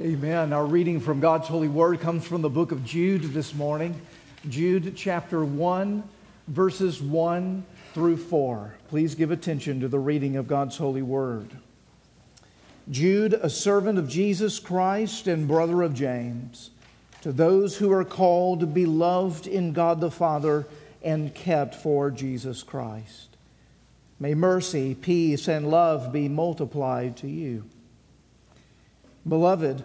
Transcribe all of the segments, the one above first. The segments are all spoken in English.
Amen. Our reading from God's holy word comes from the book of Jude this morning. Jude chapter 1, verses 1 through 4. Please give attention to the reading of God's holy word. Jude, a servant of Jesus Christ and brother of James, to those who are called, beloved in God the Father, and kept for Jesus Christ. May mercy, peace, and love be multiplied to you. Beloved,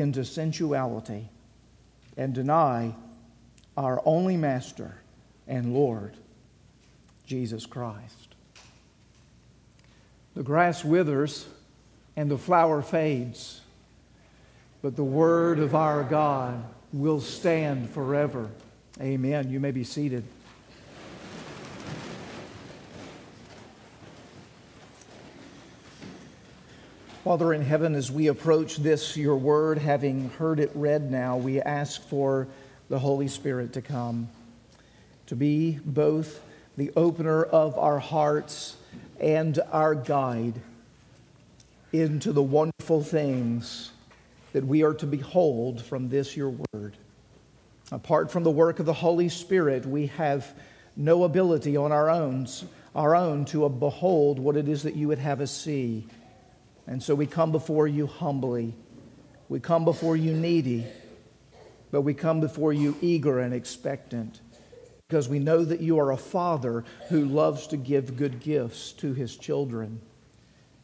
into sensuality and deny our only Master and Lord, Jesus Christ. The grass withers and the flower fades, but the word of our God will stand forever. Amen. You may be seated. Father in heaven, as we approach this, your word, having heard it read now, we ask for the Holy Spirit to come, to be both the opener of our hearts and our guide into the wonderful things that we are to behold from this, your word. Apart from the work of the Holy Spirit, we have no ability on our own, our own to behold what it is that you would have us see. And so we come before you humbly. We come before you needy, but we come before you eager and expectant because we know that you are a father who loves to give good gifts to his children.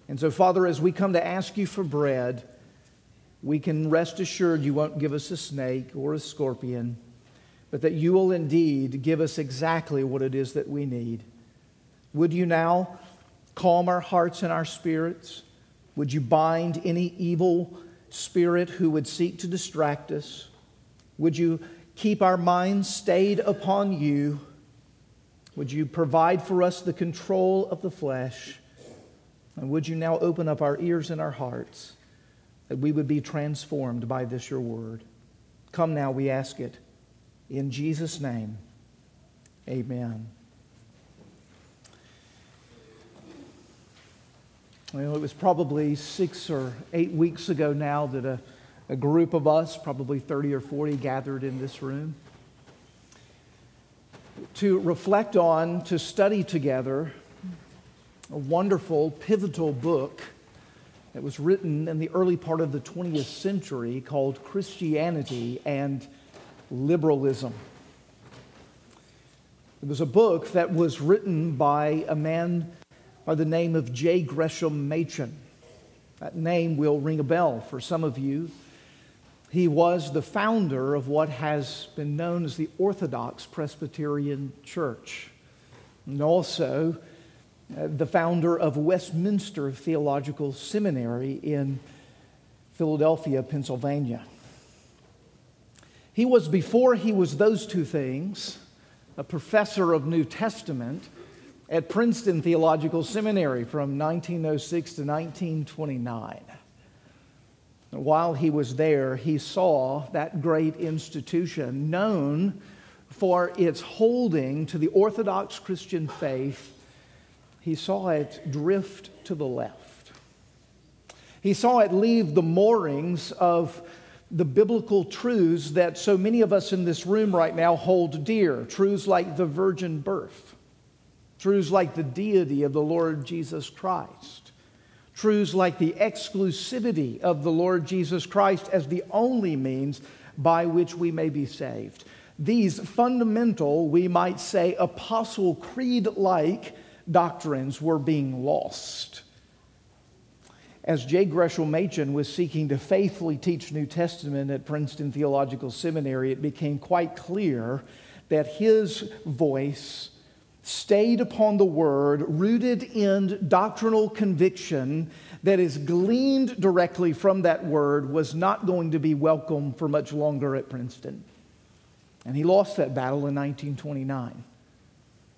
And so, Father, as we come to ask you for bread, we can rest assured you won't give us a snake or a scorpion, but that you will indeed give us exactly what it is that we need. Would you now calm our hearts and our spirits? Would you bind any evil spirit who would seek to distract us? Would you keep our minds stayed upon you? Would you provide for us the control of the flesh? And would you now open up our ears and our hearts that we would be transformed by this your word? Come now, we ask it. In Jesus' name, amen. Well, it was probably six or eight weeks ago now that a, a group of us, probably 30 or 40, gathered in this room to reflect on, to study together a wonderful, pivotal book that was written in the early part of the 20th century called Christianity and Liberalism. It was a book that was written by a man by the name of J. Gresham Machen. That name will ring a bell for some of you. He was the founder of what has been known as the Orthodox Presbyterian Church, and also uh, the founder of Westminster Theological Seminary in Philadelphia, Pennsylvania. He was, before he was those two things, a professor of New Testament at Princeton Theological Seminary from 1906 to 1929. While he was there, he saw that great institution known for its holding to the Orthodox Christian faith. He saw it drift to the left. He saw it leave the moorings of the biblical truths that so many of us in this room right now hold dear truths like the virgin birth Truths like the deity of the Lord Jesus Christ. Truths like the exclusivity of the Lord Jesus Christ as the only means by which we may be saved. These fundamental, we might say, apostle creed like doctrines were being lost. As J. Gresham Machen was seeking to faithfully teach New Testament at Princeton Theological Seminary, it became quite clear that his voice stayed upon the word, rooted in doctrinal conviction that is gleaned directly from that word was not going to be welcome for much longer at Princeton. And he lost that battle in 1929.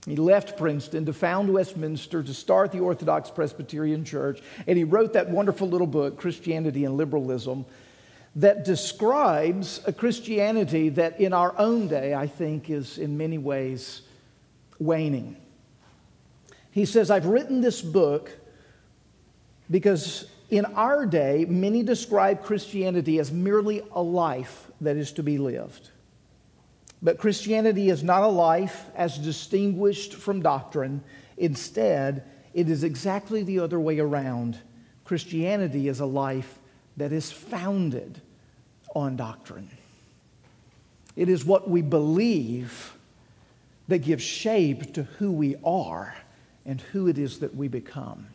He left Princeton to found Westminster to start the Orthodox Presbyterian Church, and he wrote that wonderful little book, Christianity and Liberalism, that describes a Christianity that in our own day, I think, is in many ways waning. He says, I've written this book because in our day, many describe Christianity as merely a life that is to be lived. But Christianity is not a life as distinguished from doctrine. Instead, it is exactly the other way around. Christianity is a life that is founded on doctrine. It is what we believe that give shape to who we are and who it is that we become.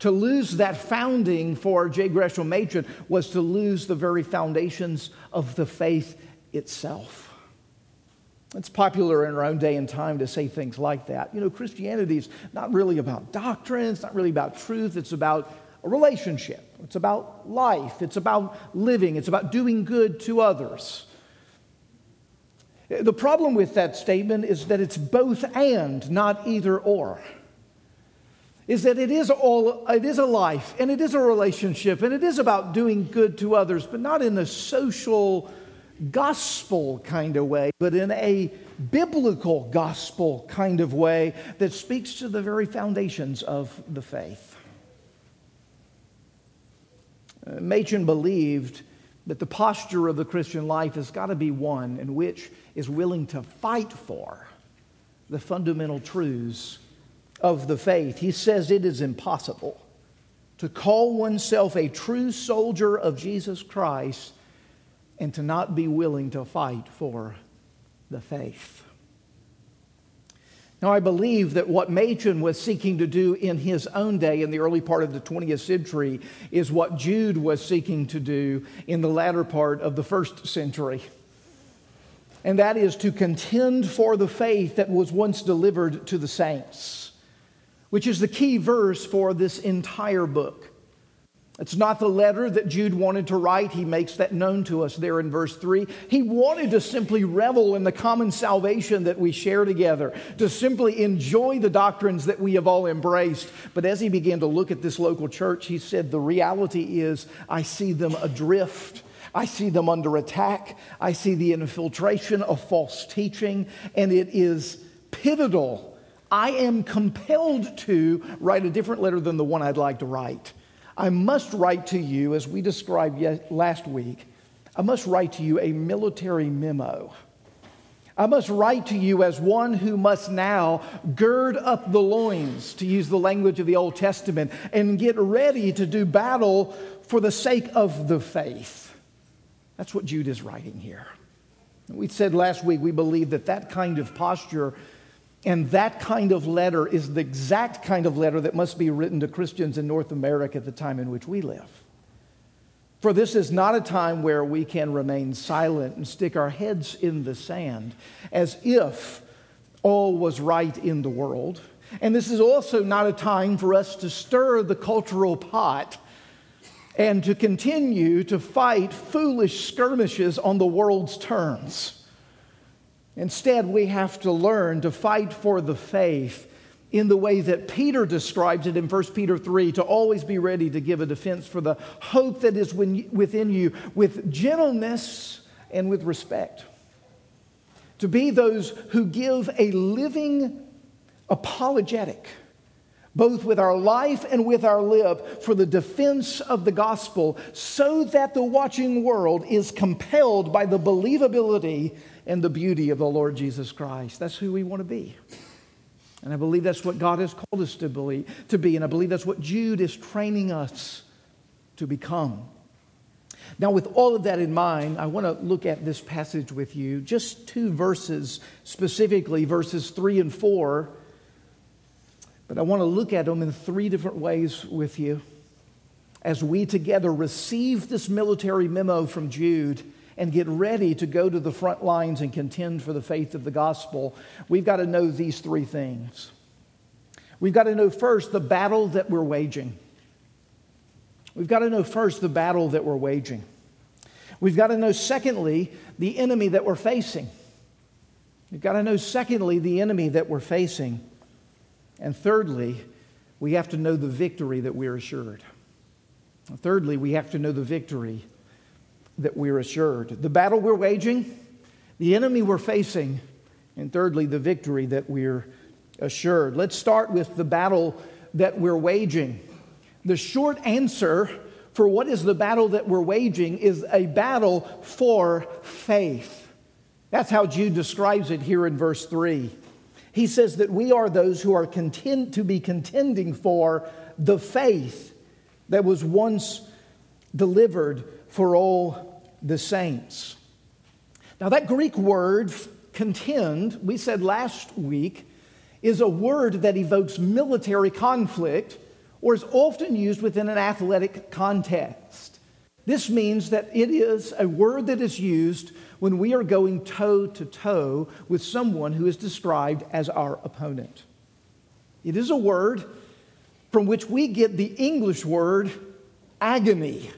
To lose that founding for J. Gresham Machen was to lose the very foundations of the faith itself. It's popular in our own day and time to say things like that. You know, Christianity is not really about doctrine, it's not really about truth, it's about a relationship, it's about life, it's about living, it's about doing good to others. The problem with that statement is that it's both and, not either or. Is that it is all it is a life and it is a relationship and it is about doing good to others, but not in a social gospel kind of way, but in a biblical gospel kind of way that speaks to the very foundations of the faith. Machen believed that the posture of the Christian life has got to be one in which is willing to fight for the fundamental truths of the faith. He says it is impossible to call oneself a true soldier of Jesus Christ and to not be willing to fight for the faith. Now, I believe that what Machen was seeking to do in his own day, in the early part of the 20th century, is what Jude was seeking to do in the latter part of the first century. And that is to contend for the faith that was once delivered to the saints, which is the key verse for this entire book. It's not the letter that Jude wanted to write. He makes that known to us there in verse 3. He wanted to simply revel in the common salvation that we share together, to simply enjoy the doctrines that we have all embraced. But as he began to look at this local church, he said, The reality is, I see them adrift. I see them under attack. I see the infiltration of false teaching, and it is pivotal. I am compelled to write a different letter than the one I'd like to write. I must write to you, as we described last week, I must write to you a military memo. I must write to you as one who must now gird up the loins, to use the language of the Old Testament, and get ready to do battle for the sake of the faith. That's what Jude is writing here. We said last week we believe that that kind of posture and that kind of letter is the exact kind of letter that must be written to Christians in North America at the time in which we live. For this is not a time where we can remain silent and stick our heads in the sand as if all was right in the world. And this is also not a time for us to stir the cultural pot and to continue to fight foolish skirmishes on the world's terms. Instead, we have to learn to fight for the faith in the way that Peter describes it in 1 Peter 3 to always be ready to give a defense for the hope that is within you with gentleness and with respect. To be those who give a living apologetic, both with our life and with our lip, for the defense of the gospel, so that the watching world is compelled by the believability and the beauty of the Lord Jesus Christ. That's who we want to be. And I believe that's what God has called us to, believe, to be. And I believe that's what Jude is training us to become. Now, with all of that in mind, I want to look at this passage with you, just two verses specifically, verses three and four. But I want to look at them in three different ways with you as we together receive this military memo from Jude and get ready to go to the front lines and contend for the faith of the gospel, we've got to know these three things. We've got to know first the battle that we're waging. We've got to know first the battle that we're waging. We've got to know, secondly, the enemy that we're facing. We've got to know, secondly, the enemy that we're facing. And thirdly, we have to know the victory that we're assured. Thirdly, we have to know the victory that we're assured. The battle we're waging, the enemy we're facing, and thirdly, the victory that we're assured. Let's start with the battle that we're waging. The short answer for what is the battle that we're waging is a battle for faith. That's how Jude describes it here in verse 3. He says that we are those who are content to be contending for the faith that was once delivered for all the saints. Now, that Greek word, contend, we said last week, is a word that evokes military conflict or is often used within an athletic context. This means that it is a word that is used when we are going toe to toe with someone who is described as our opponent. It is a word from which we get the English word agony.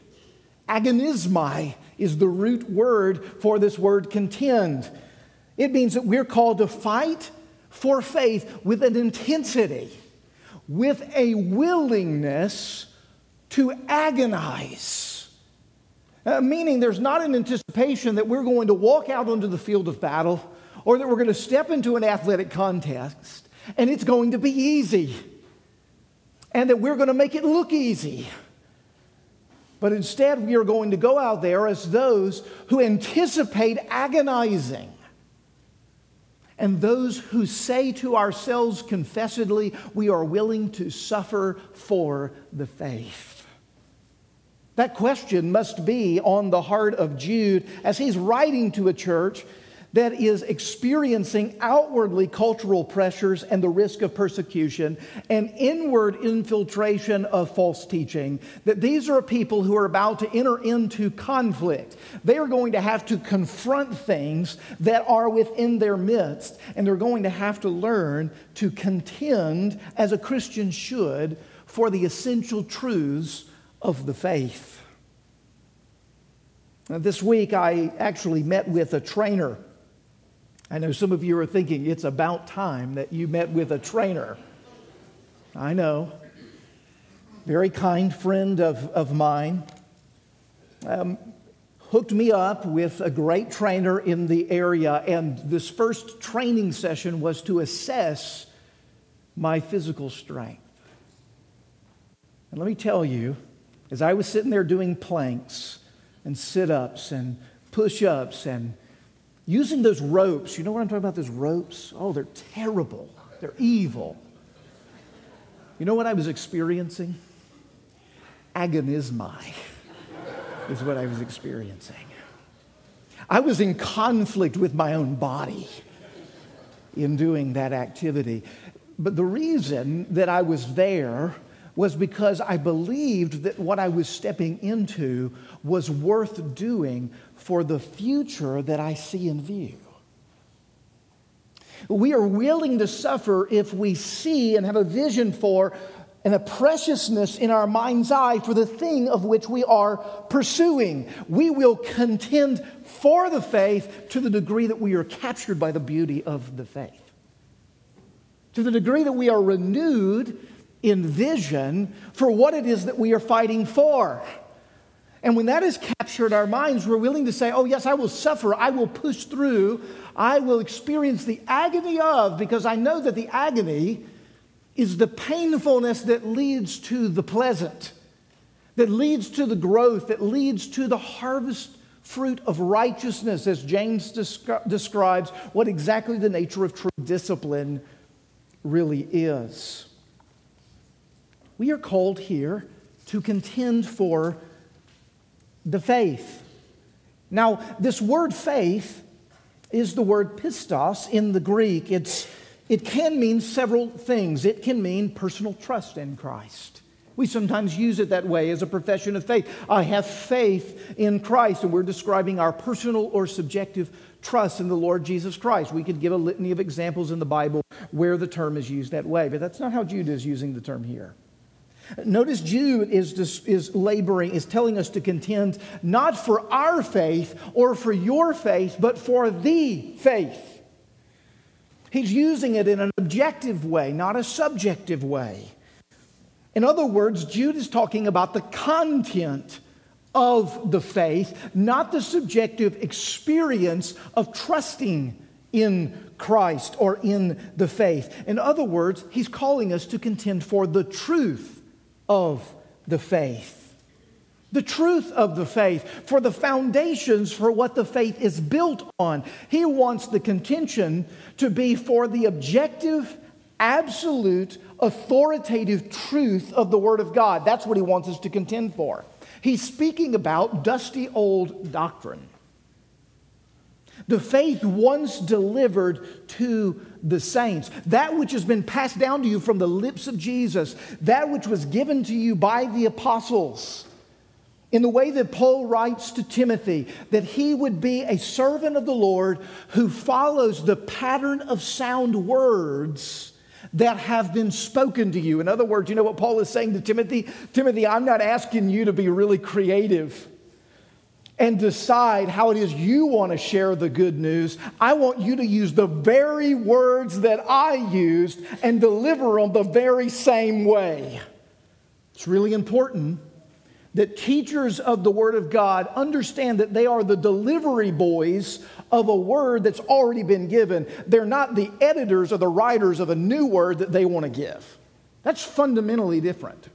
Agonismai is the root word for this word contend. It means that we're called to fight for faith with an intensity, with a willingness to agonize. Uh, meaning there's not an anticipation that we're going to walk out onto the field of battle or that we're going to step into an athletic contest and it's going to be easy and that we're going to make it look easy. But instead, we are going to go out there as those who anticipate agonizing and those who say to ourselves confessedly, we are willing to suffer for the faith. That question must be on the heart of Jude as he's writing to a church that is experiencing outwardly cultural pressures and the risk of persecution and inward infiltration of false teaching, that these are people who are about to enter into conflict. They are going to have to confront things that are within their midst, and they're going to have to learn to contend, as a Christian should, for the essential truths of the faith. Now, this week, I actually met with a trainer I know some of you are thinking it's about time that you met with a trainer. I know. Very kind friend of, of mine um, hooked me up with a great trainer in the area, and this first training session was to assess my physical strength. And let me tell you, as I was sitting there doing planks and sit ups and push ups and Using those ropes, you know what I'm talking about? Those ropes? Oh, they're terrible. They're evil. You know what I was experiencing? Agonismai is what I was experiencing. I was in conflict with my own body in doing that activity. But the reason that I was there was because I believed that what I was stepping into was worth doing for the future that I see in view. We are willing to suffer if we see and have a vision for and a preciousness in our mind's eye for the thing of which we are pursuing. We will contend for the faith to the degree that we are captured by the beauty of the faith. To the degree that we are renewed in vision for what it is that we are fighting for. And when that has captured our minds, we're willing to say, Oh, yes, I will suffer. I will push through. I will experience the agony of, because I know that the agony is the painfulness that leads to the pleasant, that leads to the growth, that leads to the harvest fruit of righteousness, as James descri- describes what exactly the nature of true discipline really is. We are called here to contend for the faith. Now, this word faith is the word pistos in the Greek. It's, it can mean several things. It can mean personal trust in Christ. We sometimes use it that way as a profession of faith. I have faith in Christ, and we're describing our personal or subjective trust in the Lord Jesus Christ. We could give a litany of examples in the Bible where the term is used that way, but that's not how Jude is using the term here. Notice Jude is, is laboring, is telling us to contend not for our faith or for your faith, but for the faith. He's using it in an objective way, not a subjective way. In other words, Jude is talking about the content of the faith, not the subjective experience of trusting in Christ or in the faith. In other words, he's calling us to contend for the truth of the faith. The truth of the faith, for the foundations for what the faith is built on. He wants the contention to be for the objective, absolute, authoritative truth of the Word of God. That's what he wants us to contend for. He's speaking about dusty old doctrine. The faith once delivered to the saints, that which has been passed down to you from the lips of Jesus, that which was given to you by the apostles. In the way that Paul writes to Timothy, that he would be a servant of the Lord who follows the pattern of sound words that have been spoken to you. In other words, you know what Paul is saying to Timothy? Timothy, I'm not asking you to be really creative and decide how it is you want to share the good news. I want you to use the very words that I used and deliver them the very same way. It's really important that teachers of the Word of God understand that they are the delivery boys of a word that's already been given. They're not the editors or the writers of a new word that they want to give. That's fundamentally different.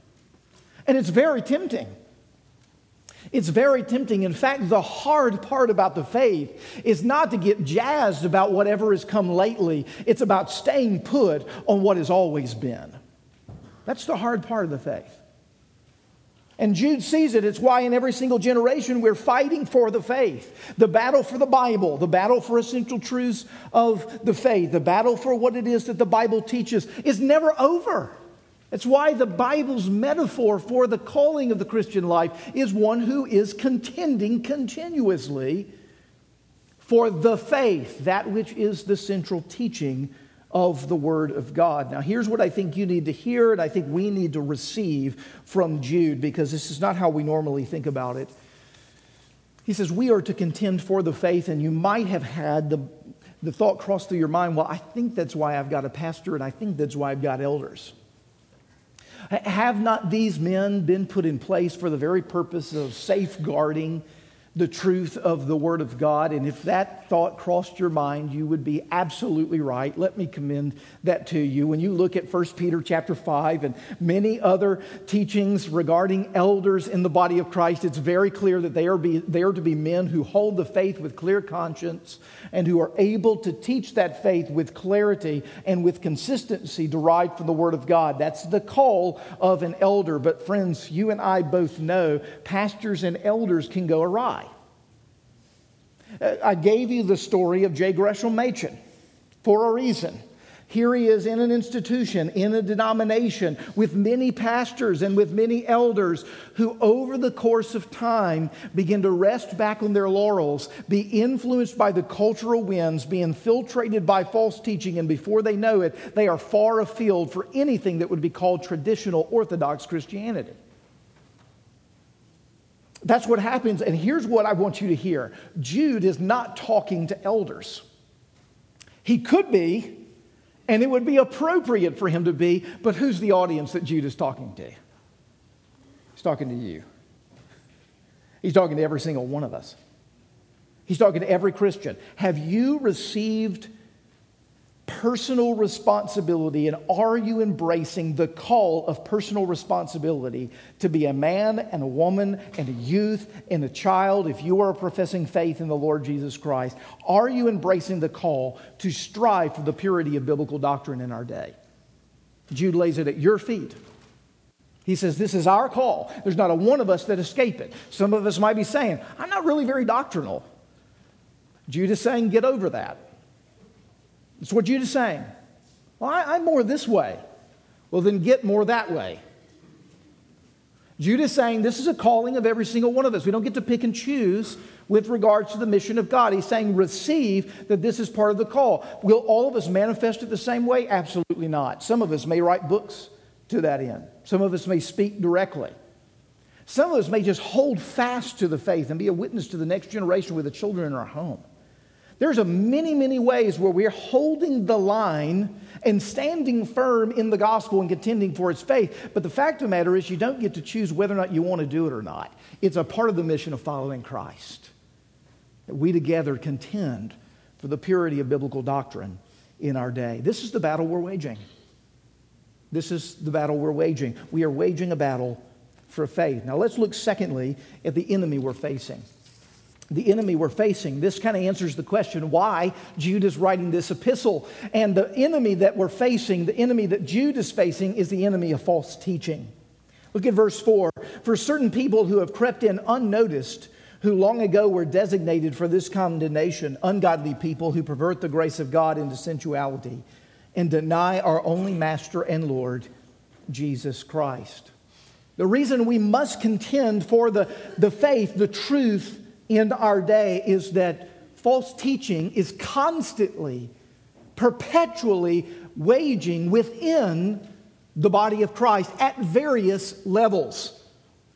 And it's very tempting. It's very tempting. In fact, the hard part about the faith is not to get jazzed about whatever has come lately, it's about staying put on what has always been. That's the hard part of the faith. And Jude sees it. It's why in every single generation we're fighting for the faith. The battle for the Bible, the battle for essential truths of the faith, the battle for what it is that the Bible teaches is never over. That's why the Bible's metaphor for the calling of the Christian life is one who is contending continuously for the faith, that which is the central teaching of the Word of God. Now, here's what I think you need to hear, and I think we need to receive from Jude, because this is not how we normally think about it. He says, We are to contend for the faith, and you might have had the, the thought cross through your mind, well, I think that's why I've got a pastor, and I think that's why I've got elders. Have not these men been put in place for the very purpose of safeguarding the truth of the Word of God. And if that thought crossed your mind, you would be absolutely right. Let me commend that to you. When you look at 1 Peter chapter 5 and many other teachings regarding elders in the body of Christ, it's very clear that they are, be, they are to be men who hold the faith with clear conscience and who are able to teach that faith with clarity and with consistency derived from the Word of God. That's the call of an elder. But, friends, you and I both know pastors and elders can go awry. Uh, I gave you the story of J. Gresham Machen for a reason. Here he is in an institution, in a denomination, with many pastors and with many elders who, over the course of time, begin to rest back on their laurels, be influenced by the cultural winds, be infiltrated by false teaching, and before they know it, they are far afield for anything that would be called traditional Orthodox Christianity. That's what happens. And here's what I want you to hear Jude is not talking to elders. He could be, and it would be appropriate for him to be, but who's the audience that Jude is talking to? He's talking to you. He's talking to every single one of us. He's talking to every Christian. Have you received personal responsibility and are you embracing the call of personal responsibility to be a man and a woman and a youth and a child if you are professing faith in the Lord Jesus Christ? Are you embracing the call to strive for the purity of biblical doctrine in our day? Jude lays it at your feet. He says, This is our call. There's not a one of us that escape it. Some of us might be saying, I'm not really very doctrinal. Jude is saying, Get over that. It's what Jude is saying. Well, I, am more this way. Well, then get more that way. Jude is saying this is a calling of every single one of us. We don't get to pick and choose with regards to the mission of God. He's saying receive that this is part of the call. Will all of us manifest it the same way? Absolutely not. Some of us may write books to that end. Some of us may speak directly. Some of us may just hold fast to the faith and be a witness to the next generation with the children in our home. There's a many, many ways where we're holding the line and standing firm in the gospel and contending for its faith. But the fact of the matter is, you don't get to choose whether or not you want to do it or not. It's a part of the mission of following Christ. That we together contend for the purity of biblical doctrine in our day. This is the battle we're waging. This is the battle we're waging. We are waging a battle for faith. Now let's look, secondly, at the enemy we're facing. The enemy we're facing. This kind of answers the question why Jude is writing this epistle. And the enemy that we're facing, the enemy that Jude is facing, is the enemy of false teaching. Look at verse 4. For certain people who have crept in unnoticed, who long ago were designated for this condemnation, ungodly people who pervert the grace of God into sensuality and deny our only Master and Lord, Jesus Christ. The reason we must contend for the, the faith, the truth in our day is that false teaching is constantly, perpetually waging within the body of Christ at various levels.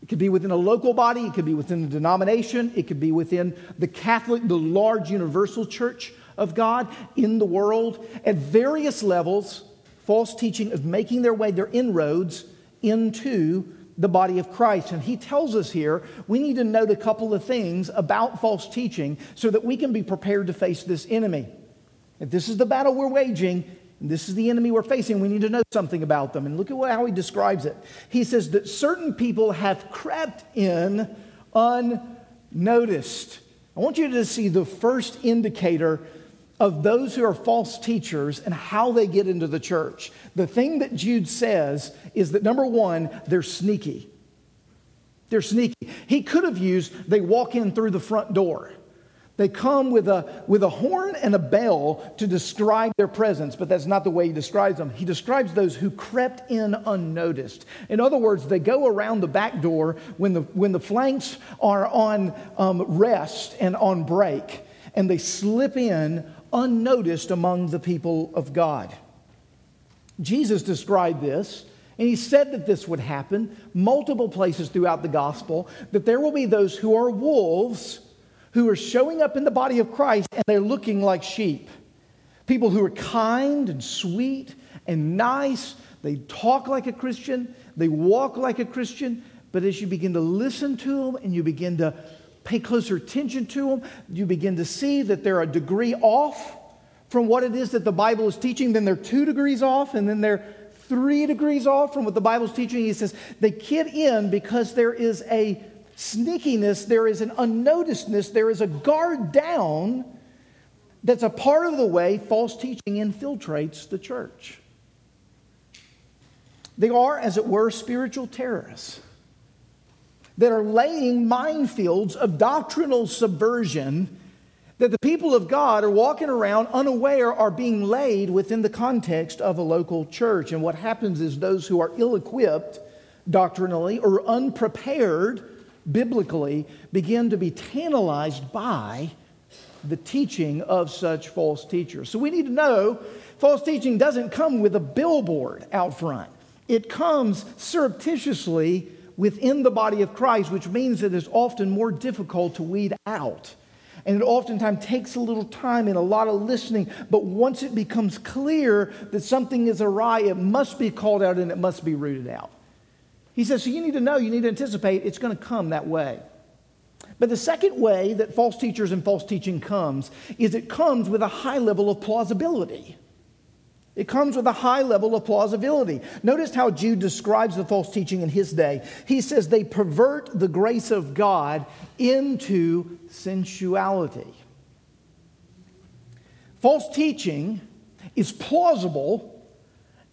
It could be within a local body, it could be within a denomination, it could be within the Catholic, the large universal church of God in the world. At various levels, false teaching is making their way, their inroads into the body of Christ. And he tells us here we need to note a couple of things about false teaching so that we can be prepared to face this enemy. If this is the battle we're waging, and this is the enemy we're facing, we need to know something about them. And look at how he describes it. He says that certain people have crept in unnoticed. I want you to see the first indicator of those who are false teachers and how they get into the church. The thing that Jude says is that number one, they're sneaky. They're sneaky. He could have used, they walk in through the front door. They come with a, with a horn and a bell to describe their presence, but that's not the way he describes them. He describes those who crept in unnoticed. In other words, they go around the back door when the, when the flanks are on um, rest and on break, and they slip in unnoticed among the people of God. Jesus described this, and he said that this would happen multiple places throughout the gospel that there will be those who are wolves who are showing up in the body of Christ and they're looking like sheep. People who are kind and sweet and nice. They talk like a Christian, they walk like a Christian, but as you begin to listen to them and you begin to pay closer attention to them, you begin to see that they're a degree off from what it is that the Bible is teaching. Then they're two degrees off, and then they're three degrees off from what the Bible's teaching. He says they get in because there is a sneakiness, there is an unnoticedness, there is a guard down that's a part of the way false teaching infiltrates the church. They are, as it were, spiritual terrorists that are laying minefields of doctrinal subversion that the people of God are walking around unaware are being laid within the context of a local church. And what happens is those who are ill equipped doctrinally or unprepared biblically begin to be tantalized by the teaching of such false teachers. So we need to know false teaching doesn't come with a billboard out front, it comes surreptitiously within the body of Christ, which means that it is often more difficult to weed out. And it oftentimes takes a little time and a lot of listening, but once it becomes clear that something is awry, it must be called out and it must be rooted out. He says, so you need to know, you need to anticipate it's going to come that way. But the second way that false teachers and false teaching comes is it comes with a high level of plausibility. It comes with a high level of plausibility. Notice how Jude describes the false teaching in his day. He says they pervert the grace of God into sensuality. False teaching is plausible,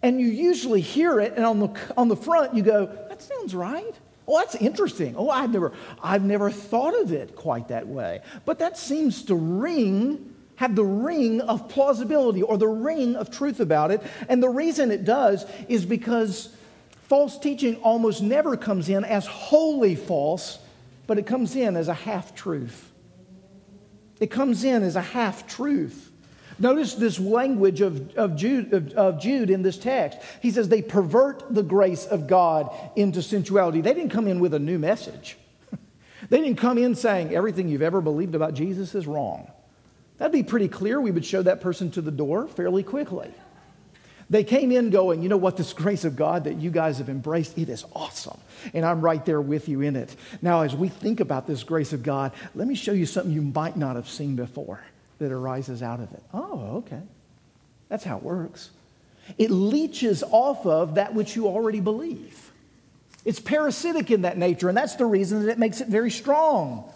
and you usually hear it, and on the, on the front you go, that sounds right. Oh, that's interesting. Oh, I've never, I've never thought of it quite that way. But that seems to ring have the ring of plausibility or the ring of truth about it. And the reason it does is because false teaching almost never comes in as wholly false, but it comes in as a half truth. It comes in as a half truth. Notice this language of, of, Jude, of, of Jude in this text. He says they pervert the grace of God into sensuality. They didn't come in with a new message. They didn't come in saying everything you've ever believed about Jesus is wrong. That'd be pretty clear. We would show that person to the door fairly quickly. They came in going, you know what, this grace of God that you guys have embraced, it is awesome. And I'm right there with you in it. Now, as we think about this grace of God, let me show you something you might not have seen before that arises out of it. Oh, okay. That's how it works. It leeches off of that which you already believe. It's parasitic in that nature, and that's the reason that it makes it very strong.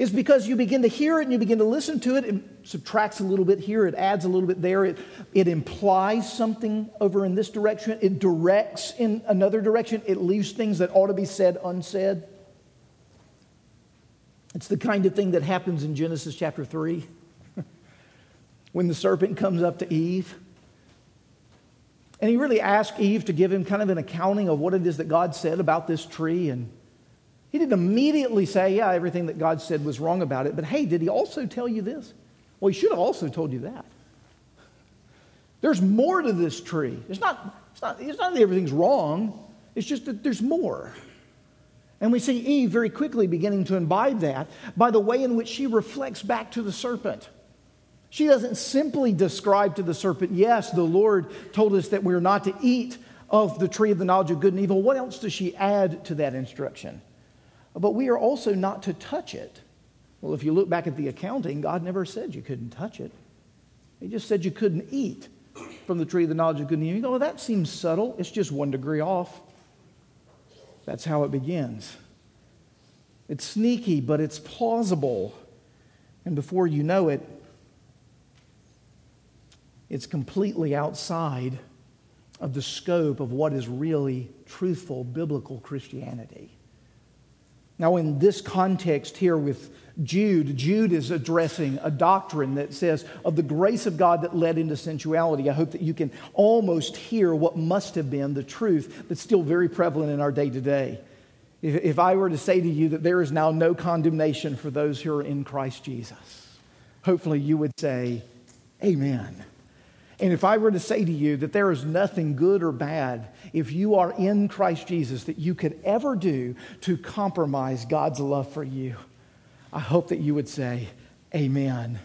Is because you begin to hear it and you begin to listen to it. It subtracts a little bit here, it adds a little bit there. It, it implies something over in this direction, it directs in another direction, it leaves things that ought to be said unsaid. It's the kind of thing that happens in Genesis chapter 3 when the serpent comes up to Eve. And he really asked Eve to give him kind of an accounting of what it is that God said about this tree. And he didn't immediately say, Yeah, everything that God said was wrong about it. But hey, did he also tell you this? Well, he should have also told you that. There's more to this tree. It's not, it's not, it's not that everything's wrong, it's just that there's more. And we see Eve very quickly beginning to imbibe that by the way in which she reflects back to the serpent. She doesn't simply describe to the serpent, yes, the Lord told us that we're not to eat of the tree of the knowledge of good and evil. What else does she add to that instruction? But we are also not to touch it. Well, if you look back at the accounting, God never said you couldn't touch it. He just said you couldn't eat from the tree of the knowledge of good and evil. You go, well, that seems subtle. It's just one degree off. That's how it begins. It's sneaky, but it's plausible. And before you know it, it's completely outside of the scope of what is really truthful biblical Christianity. Now, in this context here with Jude, Jude is addressing a doctrine that says of the grace of God that led into sensuality. I hope that you can almost hear what must have been the truth that's still very prevalent in our day to day. If I were to say to you that there is now no condemnation for those who are in Christ Jesus, hopefully you would say, Amen. And if I were to say to you that there is nothing good or bad if you are in Christ Jesus that you could ever do to compromise God's love for you, I hope that you would say, Amen.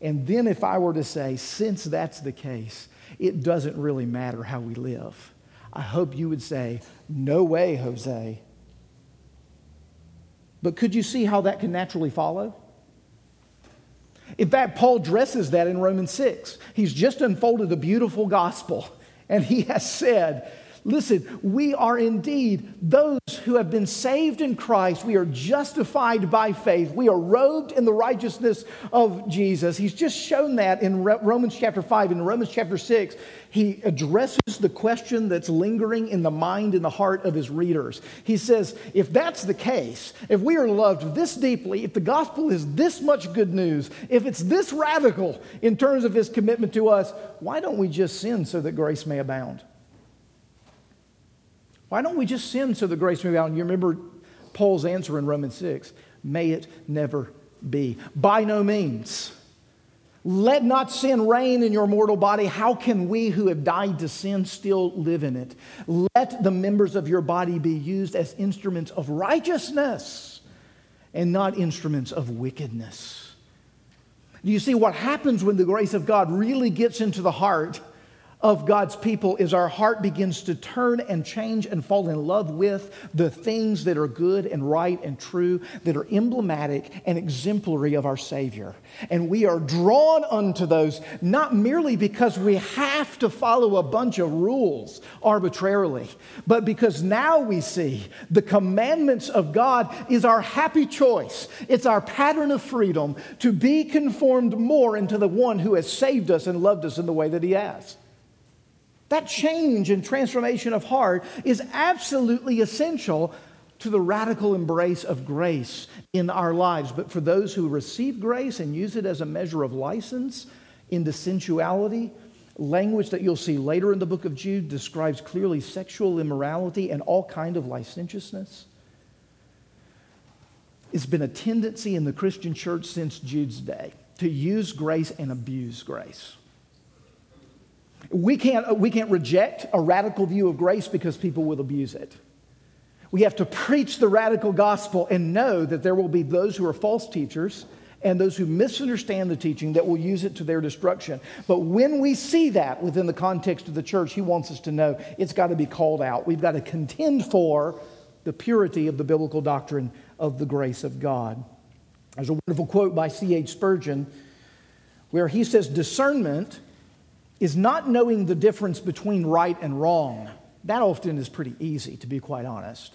And then if I were to say, since that's the case, it doesn't really matter how we live, I hope you would say, No way, Jose. But could you see how that can naturally follow? In fact, Paul dresses that in Romans 6. He's just unfolded the beautiful gospel, and he has said, Listen, we are indeed those who have been saved in Christ. We are justified by faith. We are robed in the righteousness of Jesus. He's just shown that in Romans chapter 5. In Romans chapter 6, he addresses the question that's lingering in the mind and the heart of his readers. He says, if that's the case, if we are loved this deeply, if the gospel is this much good news, if it's this radical in terms of his commitment to us, why don't we just sin so that grace may abound? Why don't we just sin so the grace may abound? You remember Paul's answer in Romans 6 may it never be. By no means. Let not sin reign in your mortal body. How can we who have died to sin still live in it? Let the members of your body be used as instruments of righteousness and not instruments of wickedness. Do you see what happens when the grace of God really gets into the heart? Of God's people is our heart begins to turn and change and fall in love with the things that are good and right and true, that are emblematic and exemplary of our Savior. And we are drawn unto those not merely because we have to follow a bunch of rules arbitrarily, but because now we see the commandments of God is our happy choice. It's our pattern of freedom to be conformed more into the one who has saved us and loved us in the way that He has. That change and transformation of heart is absolutely essential to the radical embrace of grace in our lives. But for those who receive grace and use it as a measure of license into sensuality, language that you'll see later in the book of Jude describes clearly sexual immorality and all kind of licentiousness. It's been a tendency in the Christian church since Jude's day. to use grace and abuse grace. We can't, uh, we can't reject a radical view of grace because people will abuse it. We have to preach the radical gospel and know that there will be those who are false teachers and those who misunderstand the teaching that will use it to their destruction. But when we see that within the context of the church, he wants us to know it's got to be called out. We've got to contend for the purity of the biblical doctrine of the grace of God. There's a wonderful quote by C.H. Spurgeon where he says, Discernment is not knowing the difference between right and wrong. That often is pretty easy, to be quite honest.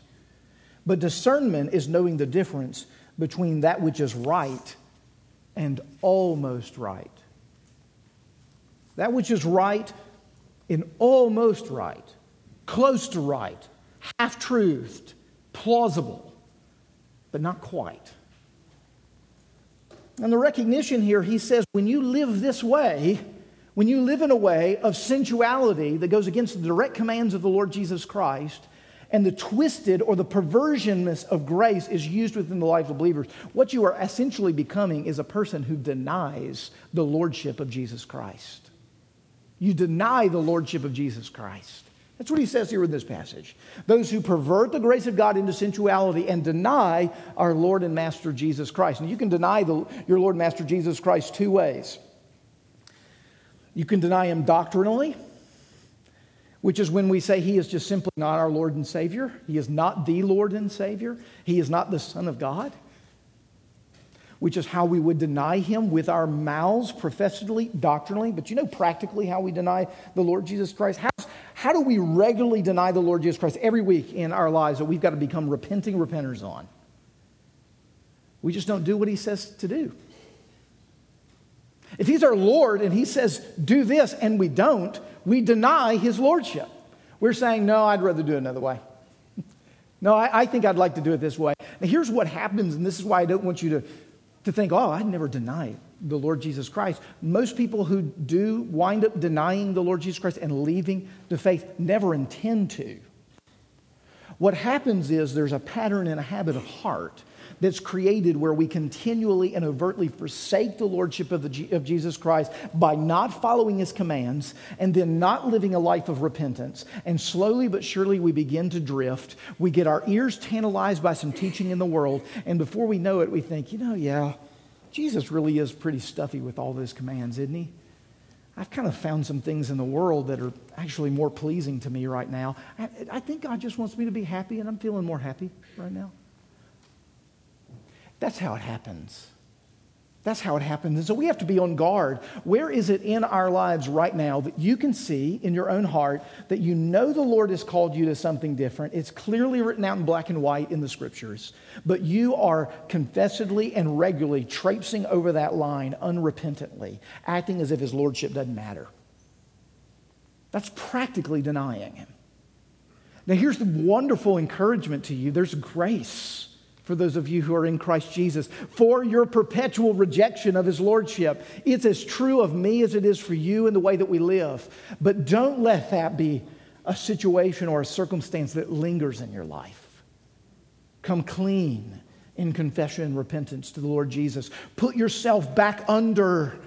But discernment is knowing the difference between that which is right and almost right. That which is right and almost right, close to right, half truthed, plausible, but not quite. And the recognition here, he says, when you live this way, when you live in a way of sensuality that goes against the direct commands of the Lord Jesus Christ, and the twisted or the perversionness of grace is used within the life of believers, what you are essentially becoming is a person who denies the lordship of Jesus Christ. You deny the lordship of Jesus Christ. That's what he says here in this passage. Those who pervert the grace of God into sensuality and deny our Lord and Master Jesus Christ. And you can deny the, your Lord and Master Jesus Christ two ways. You can deny him doctrinally, which is when we say he is just simply not our Lord and Savior. He is not the Lord and Savior. He is not the Son of God, which is how we would deny him with our mouths, professedly, doctrinally. But you know practically how we deny the Lord Jesus Christ? How, how do we regularly deny the Lord Jesus Christ every week in our lives that we've got to become repenting repenters on? We just don't do what he says to do. If he's our Lord and he says, do this, and we don't, we deny his lordship. We're saying, no, I'd rather do it another way. no, I, I, think I'd like to do it this way. Now, here's what happens, and this is why I don't want you to, to think, oh, I'd never deny the Lord Jesus Christ. Most people who do wind up denying the Lord Jesus Christ and leaving the faith never intend to. What happens is there's a pattern and a habit of heart that's created where we continually and overtly forsake the lordship of, the, of Jesus Christ by not following his commands and then not living a life of repentance. And slowly but surely we begin to drift. We get our ears tantalized by some teaching in the world. And before we know it, we think, you know, yeah, Jesus really is pretty stuffy with all those commands, isn't he? I've kind of found some things in the world that are actually more pleasing to me right now. I, I think God just wants me to be happy, and I'm feeling more happy right now. That's how it happens. That's how it happens. And so we have to be on guard. Where is it in our lives right now that you can see in your own heart that you know the Lord has called you to something different? It's clearly written out in black and white in the scriptures, but you are confessedly and regularly traipsing over that line unrepentantly, acting as if his lordship doesn't matter. That's practically denying him. Now, here's the wonderful encouragement to you there's grace for those of you who are in Christ Jesus, for your perpetual rejection of his lordship. It's as true of me as it is for you in the way that we live. But don't let that be a situation or a circumstance that lingers in your life. Come clean in confession and repentance to the Lord Jesus. Put yourself back under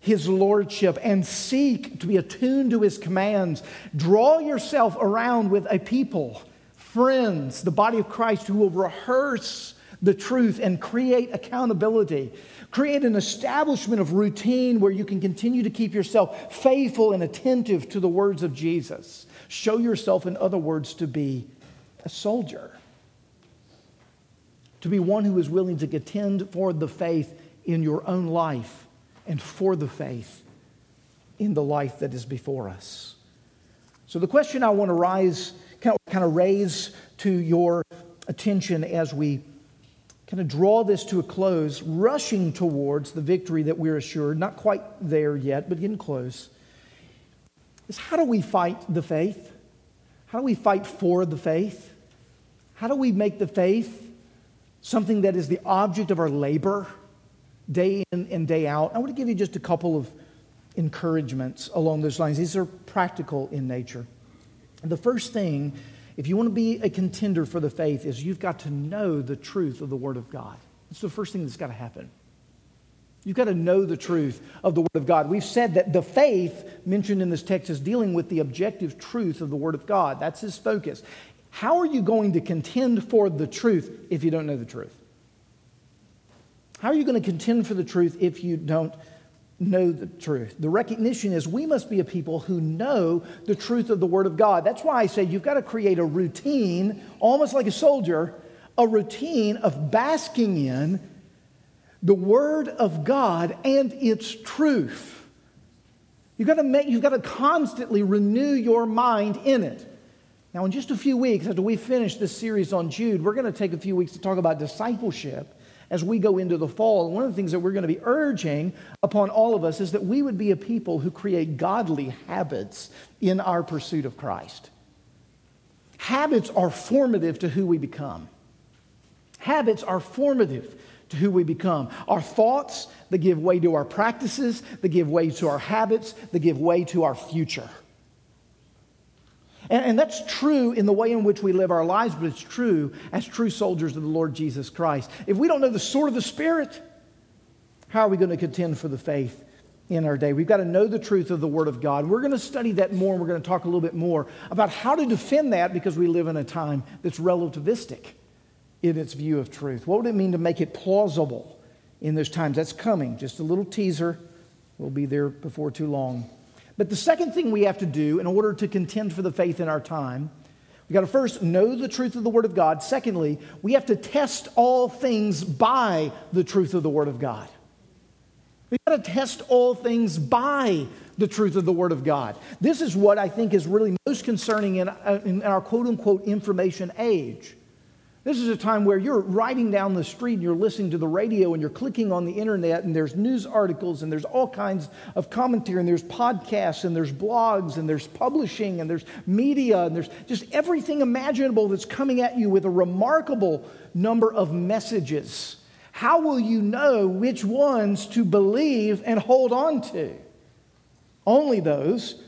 his lordship and seek to be attuned to his commands. Draw yourself around with a people friends, the body of Christ, who will rehearse the truth and create accountability. Create an establishment of routine where you can continue to keep yourself faithful and attentive to the words of Jesus. Show yourself, in other words, to be a soldier, to be one who is willing to contend for the faith in your own life and for the faith in the life that is before us. So, the question I want to rise kind of, raise to your attention as we kind of draw this to a close, rushing towards the victory that we're assured, not quite there yet, but getting close, is how do we fight the faith? How do we fight for the faith? How do we make the faith something that is the object of our labor day in and day out? I want to give you just a couple of encouragements along those lines. These are practical in nature. The first thing, if you want to be a contender for the faith, is you've got to know the truth of the Word of God. It's the first thing that's got to happen. You've got to know the truth of the Word of God. We've said that the faith mentioned in this text is dealing with the objective truth of the Word of God. That's his focus. How are you going to contend for the truth if you don't know the truth? How are you going to contend for the truth if you don't know the truth? The recognition is we must be a people who know the truth of the Word of God. That's why I say you've got to create a routine, almost like a soldier, a routine of basking in the Word of God and its truth. You've got to, make, you've got to constantly renew your mind in it. Now, in just a few weeks, after we finish this series on Jude, we're going to take a few weeks to talk about discipleship as we go into the fall. One of the things that we're going to be urging upon all of us is that we would be a people who create godly habits in our pursuit of Christ. Habits are formative to who we become. Habits are formative to who we become. Our thoughts, that give way to our practices, that give way to our habits, that give way to our future. And, and, that's true in the way in which we live our lives, but it's true as true soldiers of the Lord Jesus Christ. If we don't know the sword of the Spirit, how are we going to contend for the faith in our day? We've got to know the truth of the Word of God. We're going to study that more, and we're going to talk a little bit more about how to defend that because we live in a time that's relativistic in its view of truth. What would it mean to make it plausible in those times? That's coming. Just a little teaser. We'll be there before too long. But the second thing we have to do in order to contend for the faith in our time, we got to first know the truth of the Word of God. Secondly, we have to test all things by the truth of the Word of God. We've got to test all things by the truth of the Word of God. This is what I think is really most concerning in, uh, in our quote unquote information age. This is a time where you're riding down the street and you're listening to the radio and you're clicking on the internet and there's news articles and there's all kinds of commentary and there's podcasts and there's blogs and there's publishing and there's media and there's just everything imaginable that's coming at you with a remarkable number of messages. How will you know which ones to believe and hold on to? Only those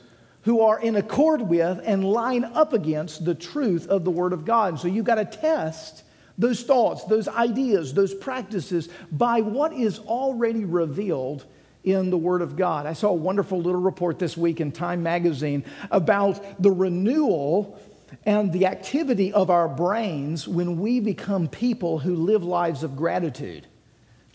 who are in accord with and line up against the truth of the Word of God. So you've got to test those thoughts, those ideas, those practices by what is already revealed in the Word of God. I saw a wonderful little report this week in Time Magazine about the renewal and the activity of our brains when we become people who live lives of gratitude.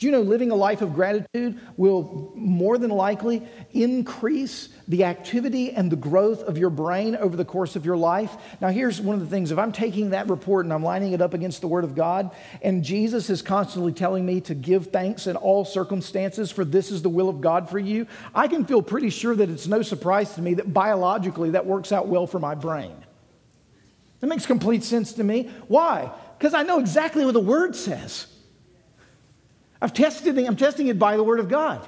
Do you know living a life of gratitude will more than likely increase the activity and the growth of your brain over the course of your life? Now, here's one of the things if I'm taking that report and I'm lining it up against the Word of God, and Jesus is constantly telling me to give thanks in all circumstances, for this is the will of God for you, I can feel pretty sure that it's no surprise to me that biologically that works out well for my brain. That makes complete sense to me. Why? Because I know exactly what the Word says. I've tested it, I'm testing it by the Word of God.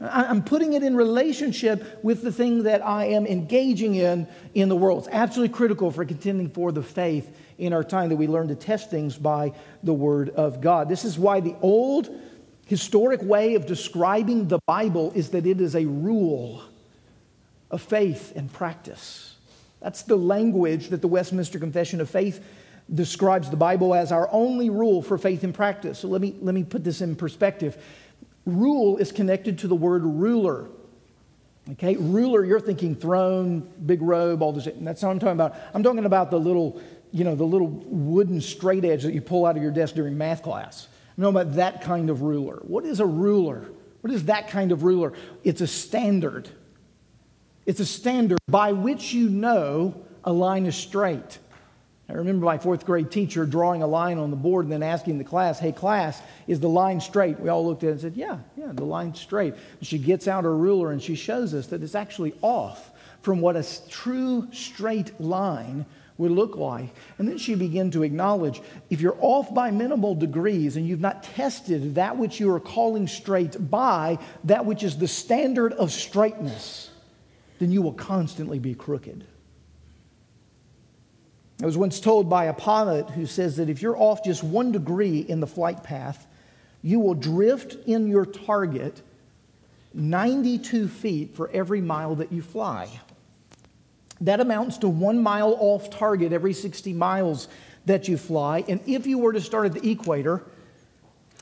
I'm putting it in relationship with the thing that I am engaging in in the world. It's absolutely critical for contending for the faith in our time that we learn to test things by the Word of God. This is why the old historic way of describing the Bible is that it is a rule of faith and practice. That's the language that the Westminster Confession of Faith describes the Bible as our only rule for faith and practice. So let me, let me put this in perspective. Rule is connected to the word ruler. Okay, ruler, you're thinking throne, big robe, all this. That's what I'm talking about. I'm talking about the little, you know, the little wooden straight edge that you pull out of your desk during math class. I'm talking about that kind of ruler. What is a ruler? What is that kind of ruler? It's a standard. It's a standard by which you know a line is straight. I remember my fourth grade teacher drawing a line on the board and then asking the class, Hey, class, is the line straight? We all looked at it and said, Yeah, yeah, the line's straight. And she gets out her ruler and she shows us that it's actually off from what a true straight line would look like. And then she began to acknowledge if you're off by minimal degrees and you've not tested that which you are calling straight by that which is the standard of straightness, then you will constantly be crooked. I was once told by a pilot who says that if you're off just one degree in the flight path, you will drift in your target 92 feet for every mile that you fly. That amounts to one mile off target every 60 miles that you fly. And if you were to start at the equator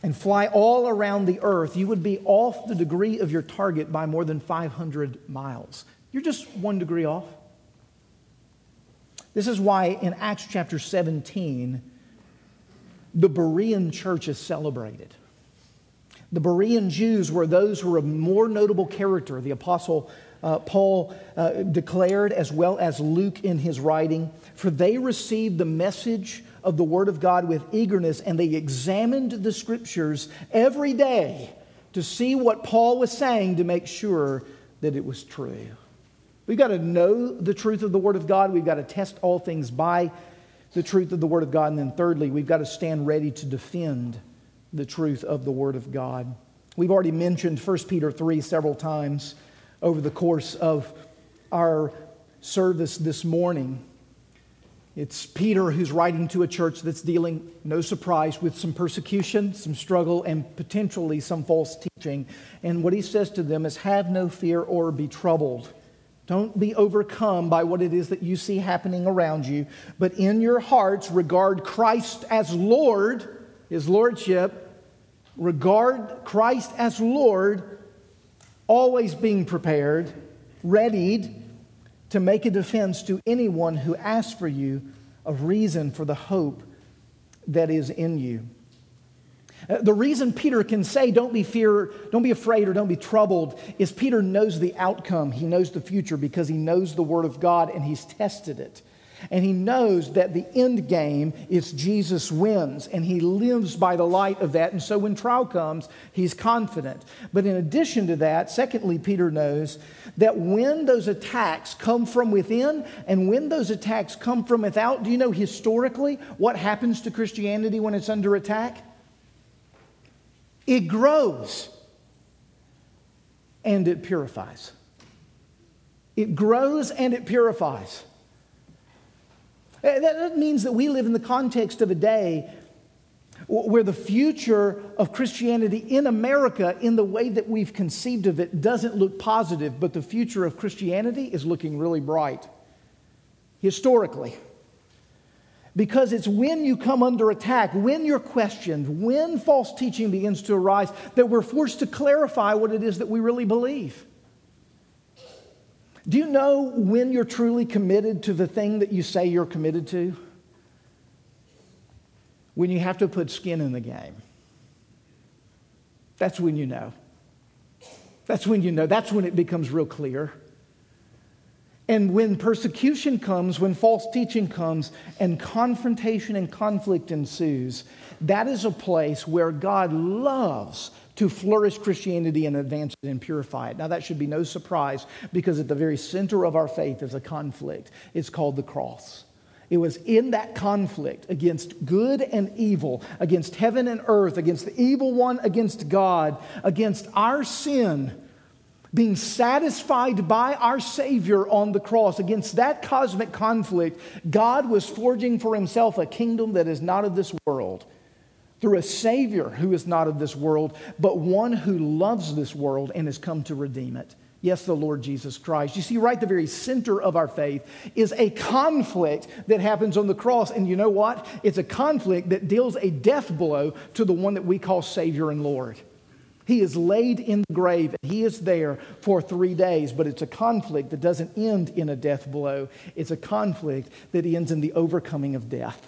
and fly all around the earth, you would be off the degree of your target by more than 500 miles. You're just one degree off. This is why in Acts chapter 17, the Berean church is celebrated. The Berean Jews were those who were of more notable character. The apostle uh, Paul uh, declared, as well as Luke in his writing, for they received the message of the Word of God with eagerness, and they examined the Scriptures every day to see what Paul was saying to make sure that it was true. We've got to know the truth of the Word of God. We've got to test all things by the truth of the Word of God. And then, thirdly, we've got to stand ready to defend the truth of the Word of God. We've already mentioned 1 Peter 3 several times over the course of our service this morning. It's Peter who's writing to a church that's dealing, no surprise, with some persecution, some struggle, and potentially some false teaching. And what he says to them is have no fear or be troubled. Don't be overcome by what it is that you see happening around you, but in your hearts regard Christ as Lord, his lordship. Regard Christ as Lord always being prepared, readied to make a defense to anyone who asks for you a reason for the hope that is in you. Uh, the reason Peter can say, don't be fear, don't be afraid or don't be troubled, is Peter knows the outcome. He knows the future because he knows the Word of God and he's tested it. And he knows that the end game is Jesus wins, and he lives by the light of that. And so when trial comes, he's confident. But in addition to that, secondly, Peter knows that when those attacks come from within and when those attacks come from without, do you know historically what happens to Christianity when it's under attack? It grows and it purifies. It grows and it purifies. Uh, that means that we live in the context of a day where the future of Christianity in America, in the way that we've conceived of it, doesn't look positive, but the future of Christianity is looking really bright historically. Because it's when you come under attack, when you're questioned, when false teaching begins to arise, that we're forced to clarify what it is that we really believe. Do you know when you're truly committed to the thing that you say you're committed to? When you have to put skin in the game. That's when you know. That's when you know. That's when it becomes real clear. And when persecution comes, when false teaching comes, and confrontation and conflict ensues, that is a place where God loves to flourish Christianity and advance it and purify it. Now, that should be no surprise because at the very center of our faith is a conflict. It's called the cross. It was in that conflict against good and evil, against heaven and earth, against the evil one, against God, against our sin, being satisfied by our Savior on the cross. Against that cosmic conflict, God was forging for himself a kingdom that is not of this world through a Savior who is not of this world, but one who loves this world and has come to redeem it. Yes, the Lord Jesus Christ. You see, right the very center of our faith is a conflict that happens on the cross. And you know what? It's a conflict that deals a death blow to the one that we call Savior and Lord. He is laid in the grave and he is there for three days, but it's a conflict that doesn't end in a death blow. It's a conflict that ends in the overcoming of death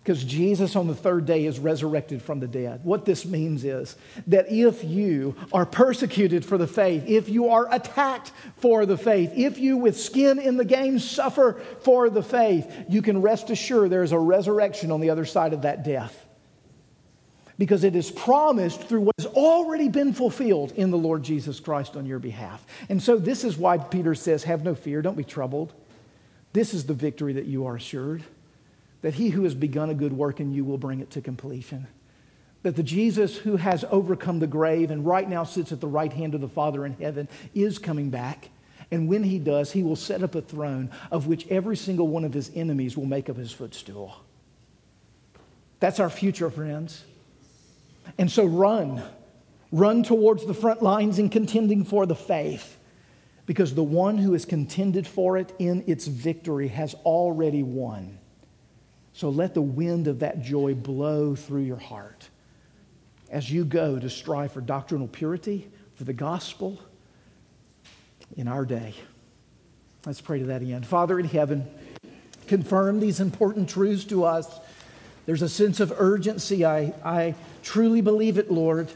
because Jesus on the third day is resurrected from the dead. What this means is that if you are persecuted for the faith, if you are attacked for the faith, if you with skin in the game suffer for the faith, you can rest assured there is a resurrection on the other side of that death. Because it is promised through what has already been fulfilled in the Lord Jesus Christ on your behalf. And so, this is why Peter says, Have no fear, don't be troubled. This is the victory that you are assured that he who has begun a good work in you will bring it to completion. That the Jesus who has overcome the grave and right now sits at the right hand of the Father in heaven is coming back. And when he does, he will set up a throne of which every single one of his enemies will make up his footstool. That's our future, friends. And so run. Run towards the front lines in contending for the faith. Because the one who has contended for it in its victory has already won. So let the wind of that joy blow through your heart. as you go to strive for doctrinal purity, for the gospel in our day. Let's pray to that end. Father in heaven, confirm these important truths to us. There's a sense of urgency. I, I truly believe it, Lord,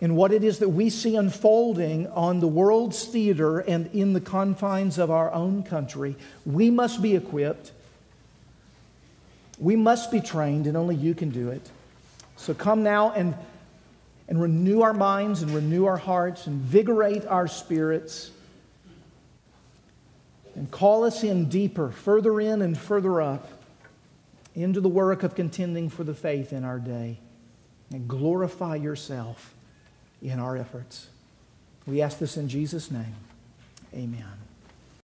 in what it is that we see unfolding on the world's theater and in the confines of our own country. We must be equipped. We must be trained, and only you can do it. So come now and, and renew our minds and renew our hearts, invigorate our spirits and call us in deeper, further in and further up into the work of contending for the faith in our day and glorify yourself in our efforts. We ask this in Jesus' name. Amen.